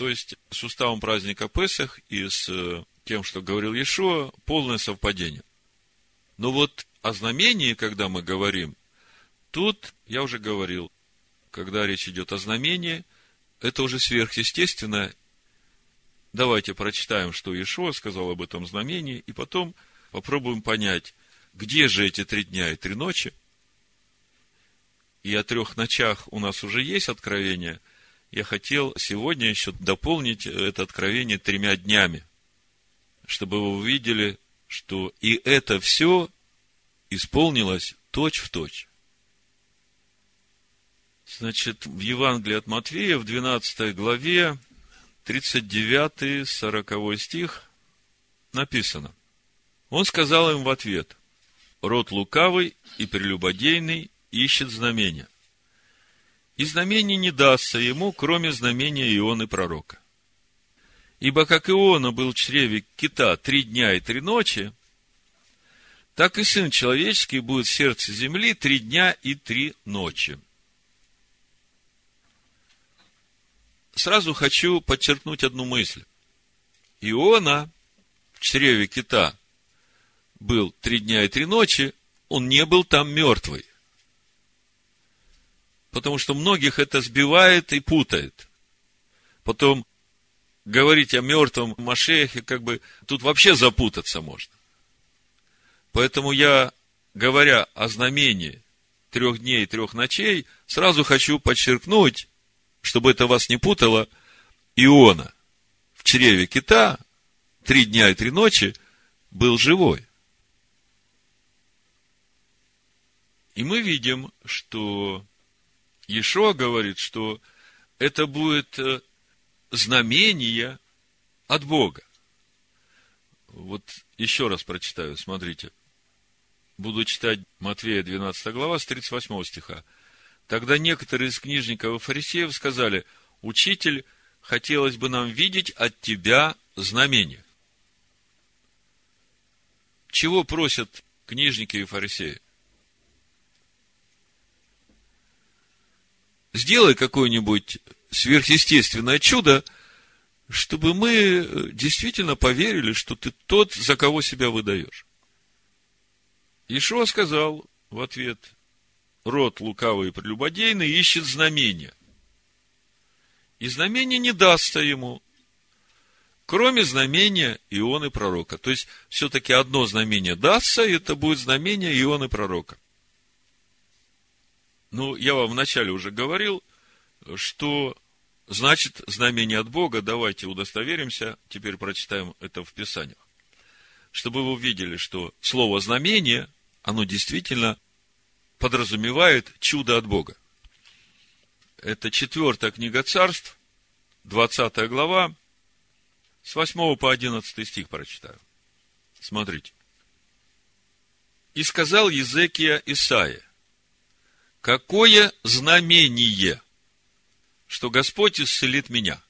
То есть, с уставом праздника Песах и с э, тем, что говорил Иешуа, полное совпадение. Но вот о знамении, когда мы говорим, тут, я уже говорил, когда речь идет о знамении, это уже сверхъестественно. Давайте прочитаем, что Иешуа сказал об этом знамении, и потом попробуем понять, где же эти три дня и три ночи. И о трех ночах у нас уже есть откровение. Я хотел сегодня еще дополнить это откровение тремя днями, чтобы вы увидели, что и это все исполнилось точь в точь. Значит, в Евангелии от Матвея, в 12 главе, 39-40 стих написано. Он сказал им в ответ, род лукавый и прелюбодейный ищет знамения. И знамение не дастся ему, кроме знамения Ионы пророка. Ибо как Иона был в чреве кита три дня и три ночи, так и Сын Человеческий будет в сердце земли три дня и три ночи. Сразу хочу подчеркнуть одну мысль. Иона в чреве кита был три дня и три ночи, он не был там мертвый. Потому что многих это сбивает и путает. Потом говорить о мертвом Машехе, как бы тут вообще запутаться можно. Поэтому я, говоря о знамении трех дней и трех ночей, сразу хочу подчеркнуть, чтобы это вас не путало, Иона в чреве кита три дня и три ночи был живой. И мы видим, что Ешо говорит, что это будет э, знамение от Бога. Вот еще раз прочитаю, смотрите. Буду читать Матвея 12 глава с 38 стиха. Тогда некоторые из книжников и фарисеев сказали, «Учитель, хотелось бы нам видеть от тебя знамение». Чего просят книжники и фарисеи? Сделай какое-нибудь сверхъестественное чудо, чтобы мы действительно поверили, что ты тот, за кого себя выдаешь. Ишуа сказал в ответ, род лукавый и прелюбодейный ищет знамения. И знамение не дастся ему, кроме знамения Ионы пророка. То есть, все-таки одно знамение дастся, и это будет знамение Ионы пророка. Ну, я вам вначале уже говорил, что значит знамение от Бога. Давайте удостоверимся, теперь прочитаем это в Писаниях. Чтобы вы увидели, что слово знамение – оно действительно подразумевает чудо от Бога. Это четвертая книга царств, 20 глава, с 8 по 11 стих прочитаю. Смотрите. «И сказал Езекия Исаия, какое знамение, что Господь исцелит меня,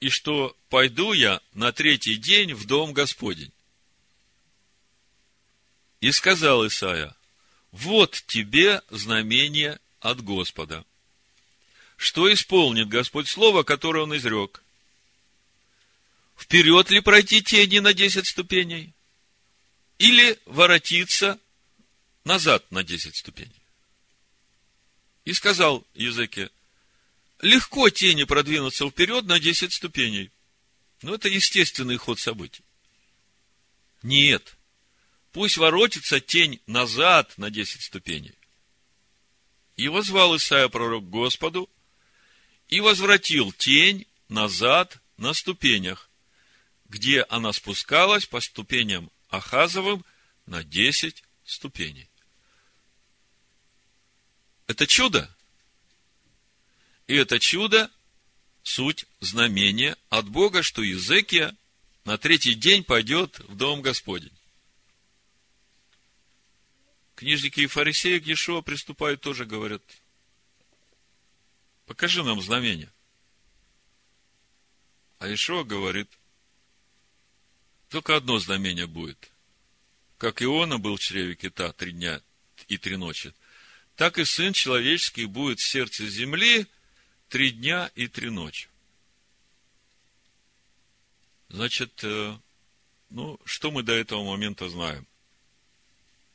и что пойду я на третий день в дом Господень. И сказал Исаия, вот тебе знамение от Господа. Что исполнит Господь слово, которое Он изрек? Вперед ли пройти тени на десять ступеней? Или воротиться назад на десять ступеней? И сказал Языке, легко тени продвинуться вперед на десять ступеней. Но это естественный ход событий. Нет. Пусть воротится тень назад на десять ступеней. И возвал Исаия пророк Господу, и возвратил тень назад на ступенях, где она спускалась по ступеням Ахазовым на десять ступеней. Это чудо. И это чудо – суть знамения от Бога, что Езекия на третий день пойдет в Дом Господень. Книжники и фарисеи к Иешуа приступают, тоже говорят, покажи нам знамение. А Ишуа говорит, только одно знамение будет. Как Иона был в чреве кита три дня и три ночи, так и Сын Человеческий будет в сердце земли три дня и три ночи. Значит, э, ну, что мы до этого момента знаем?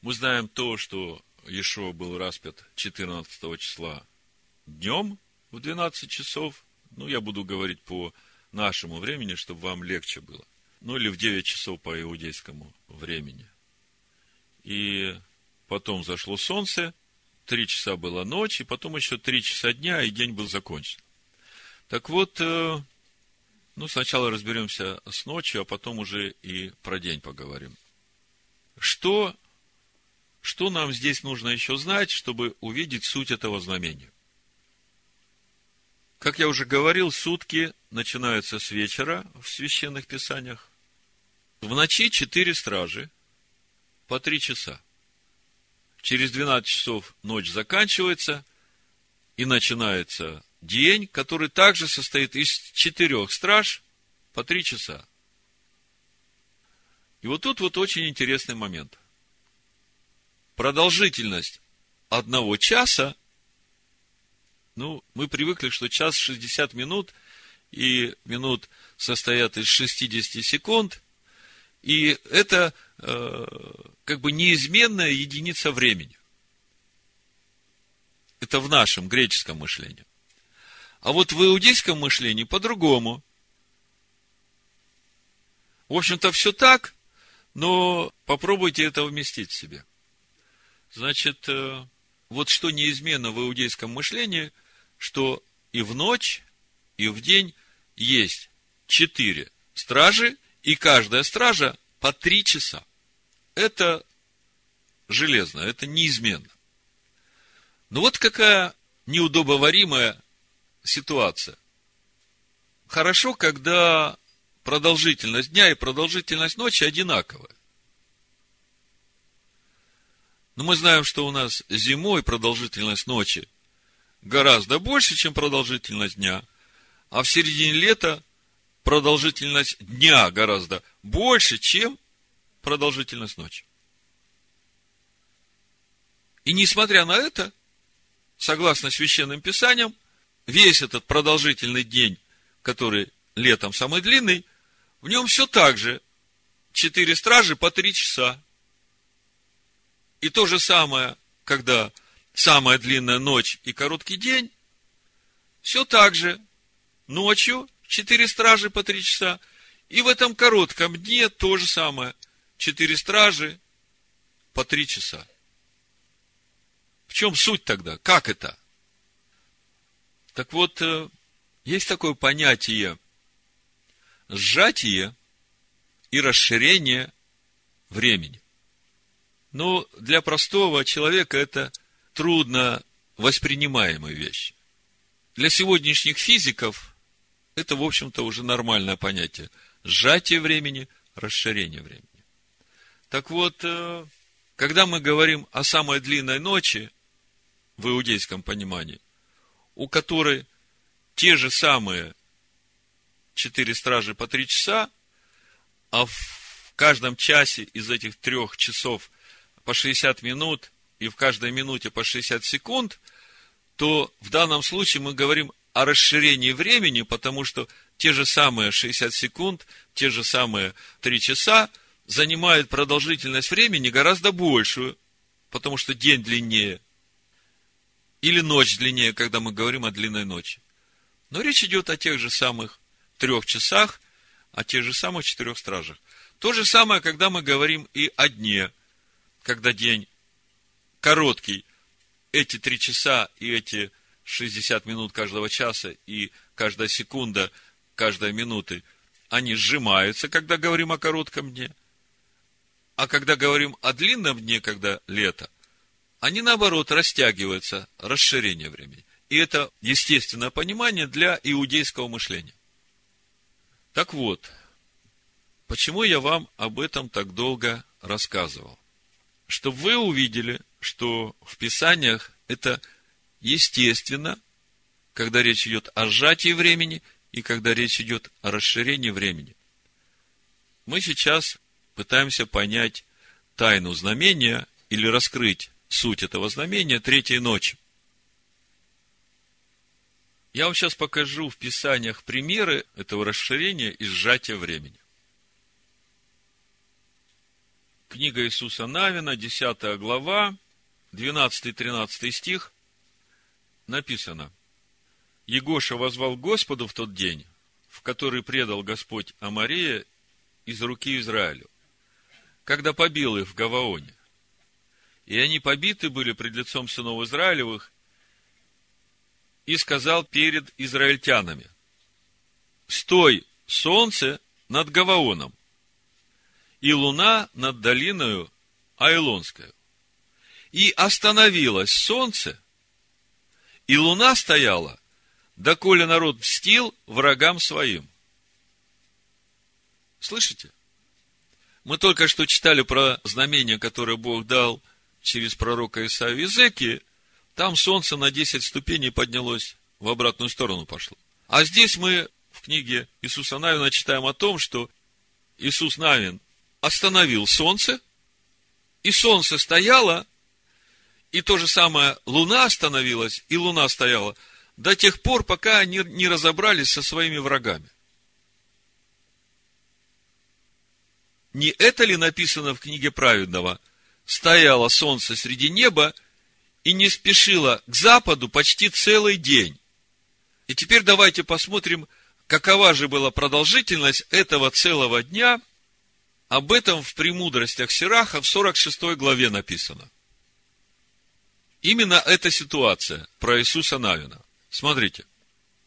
Мы знаем то, что Иешуа был распят 14 числа днем в 12 часов. Ну, я буду говорить по нашему времени, чтобы вам легче было. Ну, или в 9 часов по иудейскому времени. И потом зашло солнце, три часа была ночь, и потом еще три часа дня, и день был закончен. Так вот, э, ну, сначала разберемся с ночью, а потом уже и про день поговорим. Что, что нам здесь нужно еще знать, чтобы увидеть суть этого знамения? Как я уже говорил, сутки начинаются с вечера в священных писаниях. В ночи четыре стражи по три часа. Через 12 часов ночь заканчивается, и начинается день, который также состоит из четырех страж по три часа. И вот тут вот очень интересный момент. Продолжительность одного часа, ну, мы привыкли, что час 60 минут, и минут состоят из 60 секунд, и это как бы неизменная единица времени. Это в нашем греческом мышлении. А вот в иудейском мышлении по-другому. В общем-то, все так, но попробуйте это вместить в себе. Значит, э, вот что неизменно в иудейском мышлении, что и в ночь, и в день есть четыре стражи, и каждая стража по три часа. Это железно, это неизменно. Но вот какая неудобоваримая ситуация. Хорошо, когда продолжительность дня и продолжительность ночи одинаковая. Но мы знаем, что у нас зимой продолжительность ночи гораздо больше, чем продолжительность дня, а в середине лета продолжительность дня гораздо больше, чем продолжительность ночи. И несмотря на это, согласно священным писаниям, весь этот продолжительный день, который летом самый длинный, в нем все так же. Четыре стражи по три часа. И то же самое, когда самая длинная ночь и короткий день, все так же. Ночью четыре стражи по три часа. И в этом коротком дне то же самое. Четыре стражи по три часа. В чем суть тогда? Как это? Так вот, э, есть такое понятие сжатие и расширение времени. Но для простого человека это трудно воспринимаемая вещь. Для сегодняшних физиков это, в общем-то, уже нормальное понятие. Сжатие времени, расширение времени. Так вот, э, когда мы говорим о самой длинной ночи, в иудейском понимании, у которой те же самые четыре стражи по три часа, а в каждом часе из этих трех часов по 60 минут и в каждой минуте по 60 секунд, то в данном случае мы говорим о расширении времени, потому что те же самые 60 секунд, те же самые 3 часа занимают продолжительность времени гораздо большую, потому что день длиннее. Или ночь длиннее, когда мы говорим о длинной ночи. Но речь идет о тех же самых трех часах, о тех же самых четырех стражах. То же самое, когда мы говорим и о дне, когда день короткий, эти три часа и эти 60 минут каждого часа и каждая секунда, каждая минуты, они сжимаются, когда говорим о коротком дне. А когда говорим о длинном дне, когда лето, они наоборот растягиваются, расширение времени. И это естественное понимание для иудейского мышления. Так вот, почему я вам об этом так долго рассказывал? Чтобы вы увидели, что в Писаниях это естественно, когда речь идет о сжатии времени и когда речь идет о расширении времени. Мы сейчас пытаемся понять тайну знамения или раскрыть суть этого знамения третьей ночи. Я вам сейчас покажу в Писаниях примеры этого расширения и сжатия времени. Книга Иисуса Навина, 10 глава, 12-13 стих, написано. Егоша возвал Господу в тот день, в который предал Господь Амария из руки Израилю, когда побил их в Гаваоне. И они побиты были пред лицом сынов Израилевых, и сказал перед израильтянами, «Стой, солнце над Гаваоном, и луна над долиною Айлонскую. И остановилось солнце, и луна стояла, доколе народ мстил врагам своим. Слышите? Мы только что читали про знамение, которое Бог дал через пророка Исаию Езеки. Там солнце на 10 ступеней поднялось, в обратную сторону пошло. А здесь мы в книге Иисуса Навина читаем о том, что Иисус Навин остановил солнце, и солнце стояло, и то же самое луна остановилась, и луна стояла, до тех пор, пока они не разобрались со своими врагами. Не это ли написано в книге праведного? Стояло солнце среди неба и не спешило к западу почти целый день. И теперь давайте посмотрим, какова же была продолжительность этого целого дня – об этом в «Премудростях Сираха» в 46 главе написано. Именно эта ситуация про Иисуса Навина. Смотрите.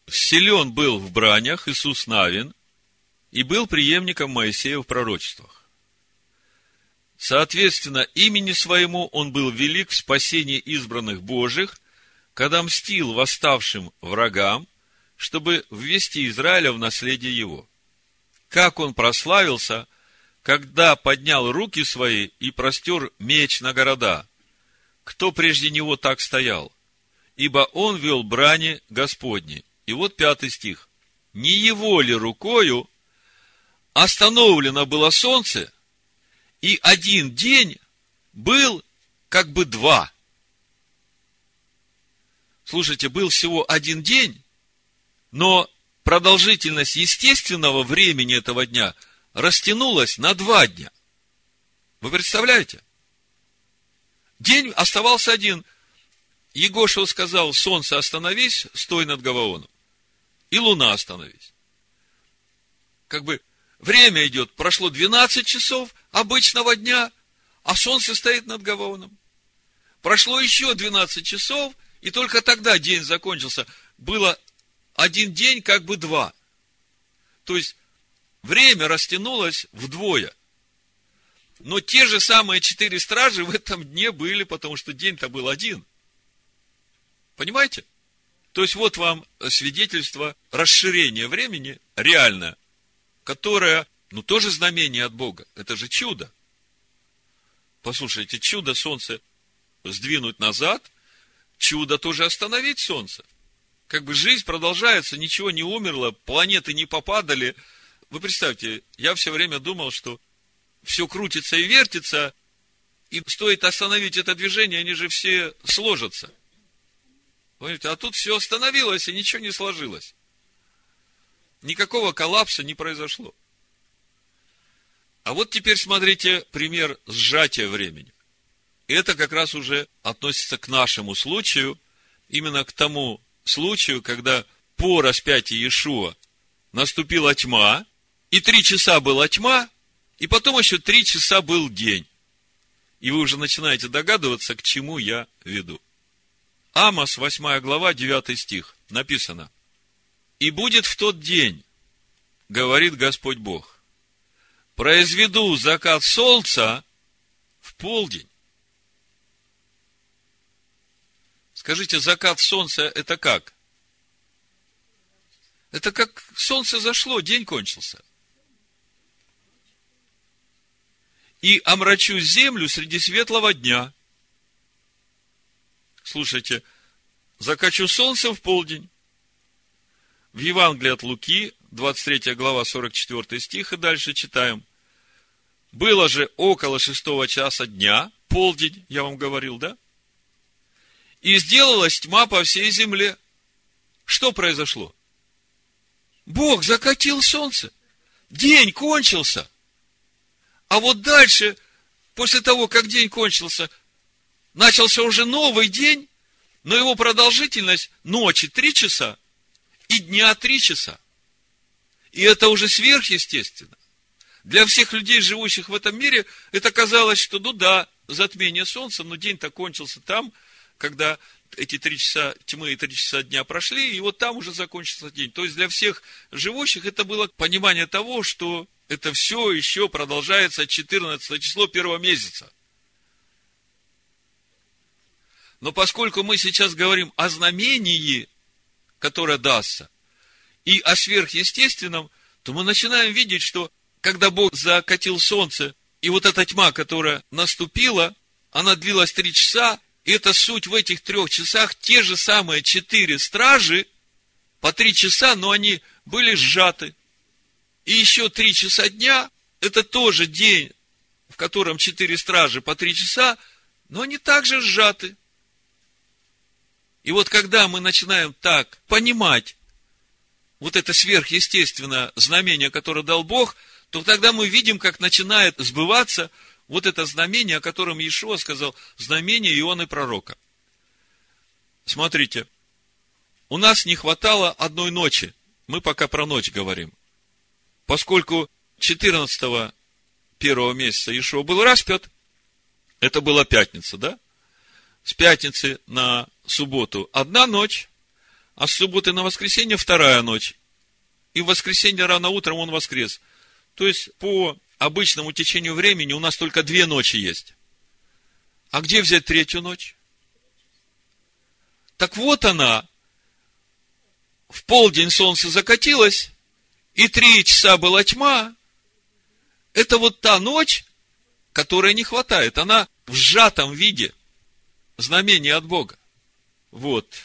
Силен был в бранях Иисус Навин и был преемником Моисея в пророчествах. Соответственно, имени своему он был велик в спасении избранных Божьих, когда мстил восставшим врагам, чтобы ввести Израиля в наследие его. Как он прославился – когда поднял руки свои и простер меч на города, кто прежде него так стоял? Ибо он вел брани Господни. И вот пятый стих. Не его ли рукою остановлено было солнце, и один день был как бы два. Слушайте, был всего один день, но продолжительность естественного времени этого дня – растянулась на два дня. Вы представляете? День оставался один. Егошев сказал, солнце остановись, стой над Гаваоном. И луна остановись. Как бы время идет, прошло 12 часов обычного дня, а солнце стоит над Гаваоном. Прошло еще 12 часов, и только тогда день закончился. Было один день, как бы два. То есть, время растянулось вдвое. Но те же самые четыре стражи в этом дне были, потому что день-то был один. Понимаете? То есть вот вам свидетельство расширения времени реальное, которое, ну, тоже знамение от Бога. Это же чудо. Послушайте, чудо солнце сдвинуть назад, чудо тоже остановить солнце. Как бы жизнь продолжается, ничего не умерло, планеты не попадали – вы представьте, я все время думал, что все крутится и вертится, и стоит остановить это движение, они же все сложатся. Понимаете, а тут все остановилось, и ничего не сложилось. Никакого коллапса не произошло. А вот теперь смотрите пример сжатия времени. Это как раз уже относится к нашему случаю, именно к тому случаю, когда по распятии Иешуа наступила тьма, и три часа была тьма, и потом еще три часа был день. И вы уже начинаете догадываться, к чему я веду. Амос, 8 глава, 9 стих, написано. «И будет в тот день, говорит Господь Бог, произведу закат солнца в полдень. Скажите, закат солнца это как? Это как солнце зашло, день кончился. И омрачу землю среди светлого дня. Слушайте, закачу солнце в полдень. В Евангелии от Луки, 23 глава, 44 стих, и дальше читаем. Было же около шестого часа дня, полдень, я вам говорил, да? И сделалась тьма по всей земле. что произошло? Бог закатил солнце. День кончился. А вот дальше, после того, как день кончился, начался уже новый день, но его продолжительность ночи три часа и дня три часа. И это уже сверхъестественно. Для всех людей, живущих в этом мире, это казалось, что ну да, затмение солнца, но день-то кончился там, когда эти три часа тьмы и три часа дня прошли, и вот там уже закончился день. То есть для всех живущих это было понимание того, что это все еще продолжается 14 число первого месяца. Но поскольку мы сейчас говорим о знамении, которое дастся, и о сверхъестественном, то мы начинаем видеть, что когда Бог закатил солнце, и вот эта тьма, которая наступила, она длилась три часа, и это суть в этих трех часах, те же самые четыре стражи, по три часа, но они были сжаты. И еще три часа дня, это тоже день, в котором четыре стражи по три часа, но они также сжаты. И вот когда мы начинаем так понимать вот это сверхъестественное знамение, которое дал Бог, то тогда мы видим, как начинает сбываться – вот это знамение, о котором Иешуа сказал, знамение Ионы пророка. Смотрите, у нас не хватало одной ночи. Мы пока про ночь говорим. Поскольку 14 первого месяца Иешуа был распят, это была пятница, да? С пятницы на субботу одна ночь, а с субботы на воскресенье вторая ночь. И в воскресенье рано утром он воскрес. То есть, по обычному течению времени у нас только две ночи есть. А где взять третью ночь? Так вот она. В полдень солнце закатилось, и три часа была тьма. Это вот та ночь, которая не хватает. Она в сжатом виде. Знамение от Бога. Вот.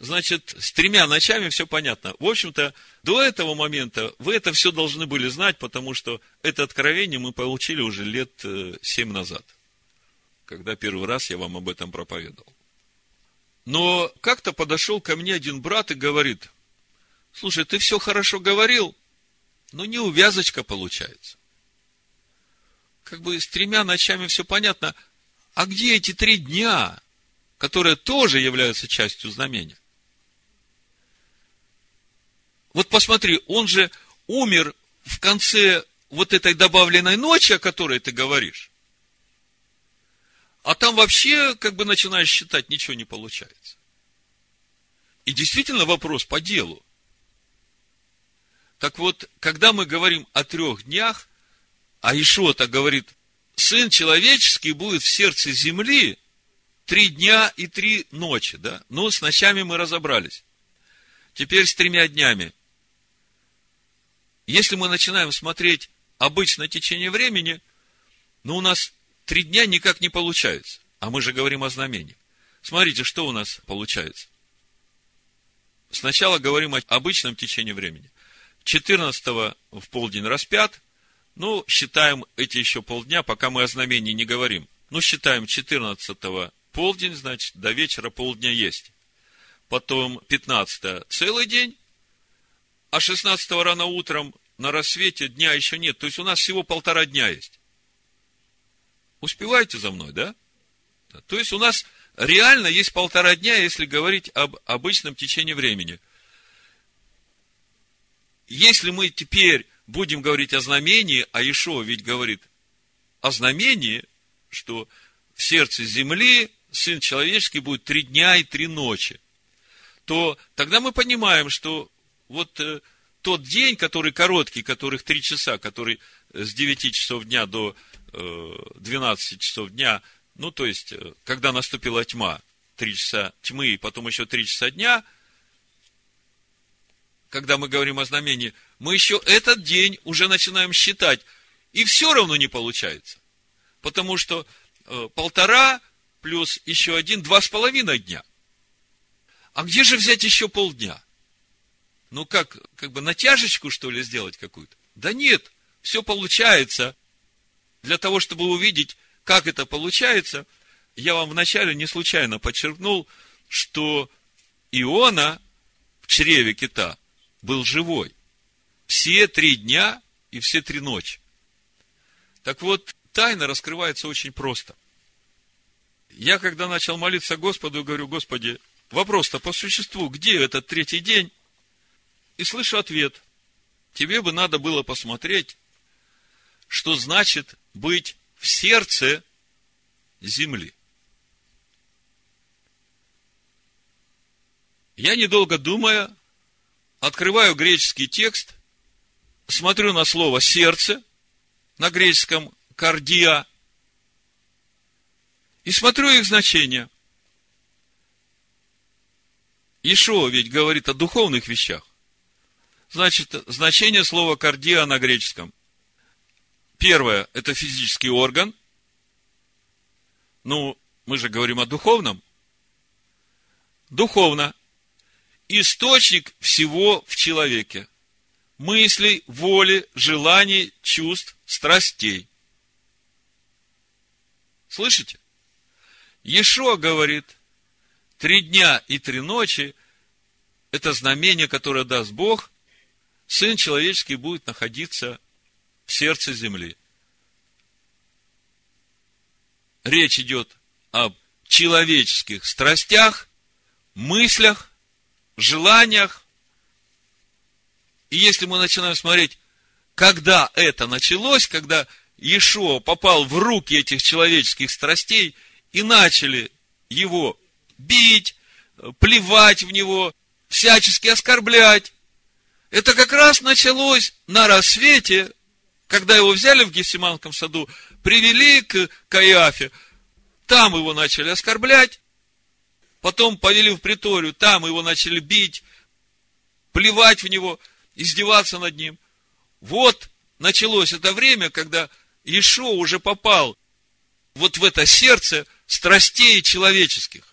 Значит, с тремя ночами все понятно. В общем-то, до этого момента вы это все должны были знать, потому что это откровение мы получили уже лет э, семь назад, когда первый раз я вам об этом проповедовал. Но как-то подошел ко мне один брат и говорит, слушай, ты все хорошо говорил, но не увязочка получается. Как бы с тремя ночами все понятно, а где эти три дня, которые тоже являются частью знамения? Вот посмотри, он же умер в конце вот этой добавленной ночи, о которой ты говоришь. А там вообще, как бы начинаешь считать, ничего не получается. И действительно вопрос по делу. Так вот, когда мы говорим о трех днях, а Ишуа-то говорит, Сын человеческий будет в сердце земли три дня и три ночи, да? Ну, с ночами мы разобрались. Теперь с тремя днями. Если мы начинаем смотреть обычное течение времени, ну, у нас три дня никак не получается. А мы же говорим о знамении. Смотрите, что у нас получается. Сначала говорим о обычном течении времени. 14 в полдень распят. Ну, считаем эти еще полдня, пока мы о знамении не говорим. Ну, считаем 14 полдень, значит, до вечера полдня есть. Потом 15 целый день, а 16 рано утром на рассвете дня еще нет. То есть у нас всего полтора дня есть. Успеваете за мной, да? То есть у нас реально есть полтора дня, если говорить об обычном течении времени. Если мы теперь будем говорить о знамении, а Ишо ведь говорит о знамении, что в сердце земли Сын Человеческий будет три дня и три ночи, то тогда мы понимаем, что вот э, тот день, который короткий, которых три часа, который с 9 часов дня до 12 э, часов дня, ну, то есть, э, когда наступила тьма, три часа тьмы, и потом еще три часа дня, когда мы говорим о знамении, мы еще этот день уже начинаем считать, и все равно не получается. Потому что э, полтора плюс еще один, два с половиной дня. А где же взять еще полдня? ну как, как бы натяжечку, что ли, сделать какую-то? Да нет, все получается. Для того, чтобы увидеть, как это получается, я вам вначале не случайно подчеркнул, что Иона в чреве кита был живой. Все три дня и все три ночи. Так вот, тайна раскрывается очень просто. Я, когда начал молиться Господу, говорю, Господи, вопрос-то по существу, где этот третий день? И слышу ответ. Тебе бы надо было посмотреть, что значит быть в сердце земли. Я, недолго думая, открываю греческий текст, смотрю на слово «сердце», на греческом «кардия», и смотрю их значение. Ишо ведь говорит о духовных вещах. Значит, значение слова кардия на греческом. Первое – это физический орган. Ну, мы же говорим о духовном. Духовно. Источник всего в человеке. Мыслей, воли, желаний, чувств, страстей. Слышите? Ешо говорит, три дня и три ночи – это знамение, которое даст Бог, Сын человеческий будет находиться в сердце земли. Речь идет об человеческих страстях, мыслях, желаниях. И если мы начинаем смотреть, когда это началось, когда Иешуа попал в руки этих человеческих страстей – и начали его бить, плевать в него, всячески оскорблять. Это как раз началось на рассвете, когда его взяли в Гефсиманском саду, привели к Каиафе, там его начали оскорблять, потом повели в приторию, там его начали бить, плевать в него, издеваться над ним. Вот началось это время, когда Ишо уже попал вот в это сердце страстей человеческих.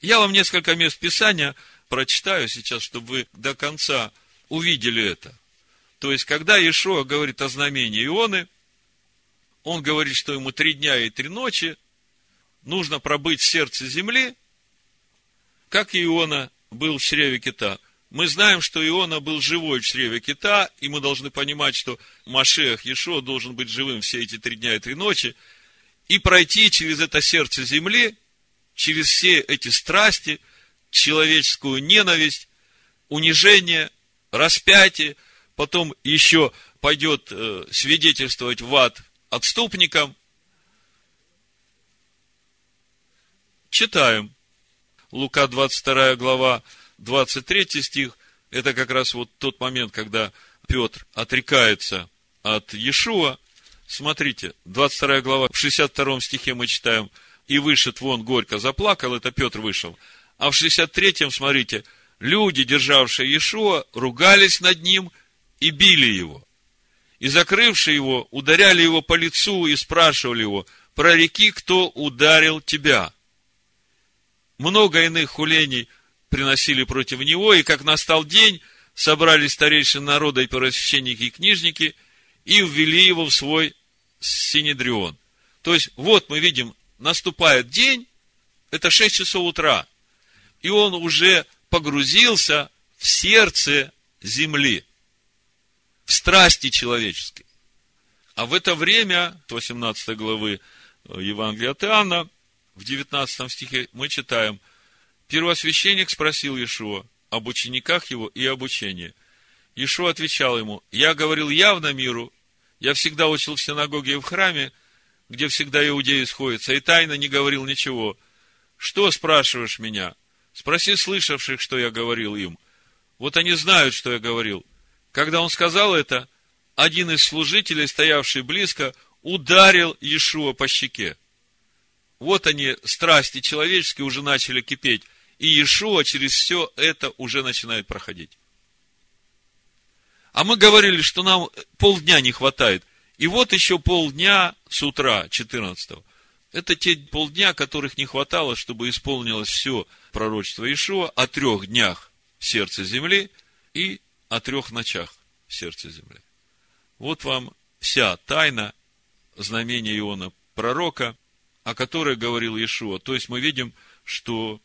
Я вам несколько мест Писания прочитаю сейчас, чтобы вы до конца увидели это. То есть, когда Иешуа говорит о знамении Ионы, он говорит, что ему три дня и три ночи нужно пробыть в сердце земли, как Иона был в чреве кита. Мы знаем, что Иона был живой в чреве кита, и мы должны понимать, что Машех Ешо должен быть живым все эти три дня и три ночи, и пройти через это сердце земли, через все эти страсти, человеческую ненависть, унижение, распятие, потом еще пойдет э, свидетельствовать в ад отступникам. Читаем. Лука 22 глава, 23 стих. Это как раз вот тот момент, когда Петр отрекается от Иешуа, Смотрите, 22 глава, в 62 стихе мы читаем, и вышед вон горько заплакал, это Петр вышел. А в 63-м, смотрите, люди, державшие Иешуа, ругались над ним и били его. И закрывшие его, ударяли его по лицу и спрашивали его, прореки, кто ударил тебя. Много иных хулений приносили против него, и как настал день, собрались старейшины народа и первосвященники и книжники, и ввели его в свой Синедрион. То есть, вот мы видим, наступает день, это 6 часов утра, и он уже погрузился в сердце земли, в страсти человеческой. А в это время, 18 главы э, Евангелия от Иоанна, в 19 стихе мы читаем, первосвященник спросил Иешуа об учениках его и об учении. Иешуа отвечал ему, я говорил явно миру, я всегда учил в синагоге и в храме, где всегда иудеи сходятся, и тайно не говорил ничего. Что спрашиваешь меня? Спроси слышавших, что я говорил им. Вот они знают, что я говорил. Когда он сказал это, один из служителей, стоявший близко, ударил Иешуа по щеке. Вот они, страсти человеческие, уже начали кипеть. И Иешуа через все это уже начинает проходить. А мы говорили, что нам полдня не хватает. И вот еще полдня с утра, 14 -го. Это те полдня, которых не хватало, чтобы исполнилось все пророчество Ишуа о трех днях в сердце земли и о трех ночах в сердце земли. Вот вам вся тайна знамения Иона пророка, о которой говорил Иешуа. То есть мы видим, что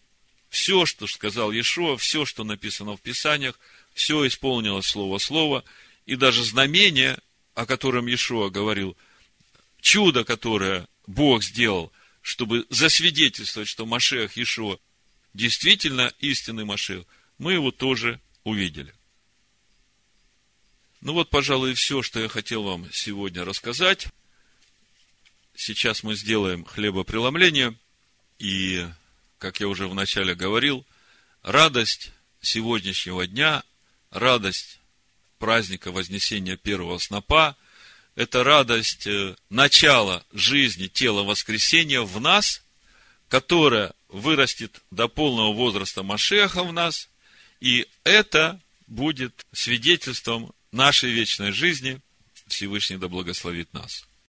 все, что сказал Иешуа, все, что написано в Писаниях, все исполнилось слово-слово, и даже знамение, о котором Иешуа говорил, чудо, которое Бог сделал, чтобы засвидетельствовать, что Машех Иешуа действительно истинный Машех, мы его тоже увидели. Ну вот, пожалуй, все, что я хотел вам сегодня рассказать. Сейчас мы сделаем хлебопреломление. И, как я уже вначале говорил, радость сегодняшнего дня, радость праздника Вознесения первого снопа, это радость э, начала жизни тела воскресения в нас, которая вырастет до полного возраста Машеха в нас, и это будет свидетельством нашей вечной жизни. Всевышний да благословит нас.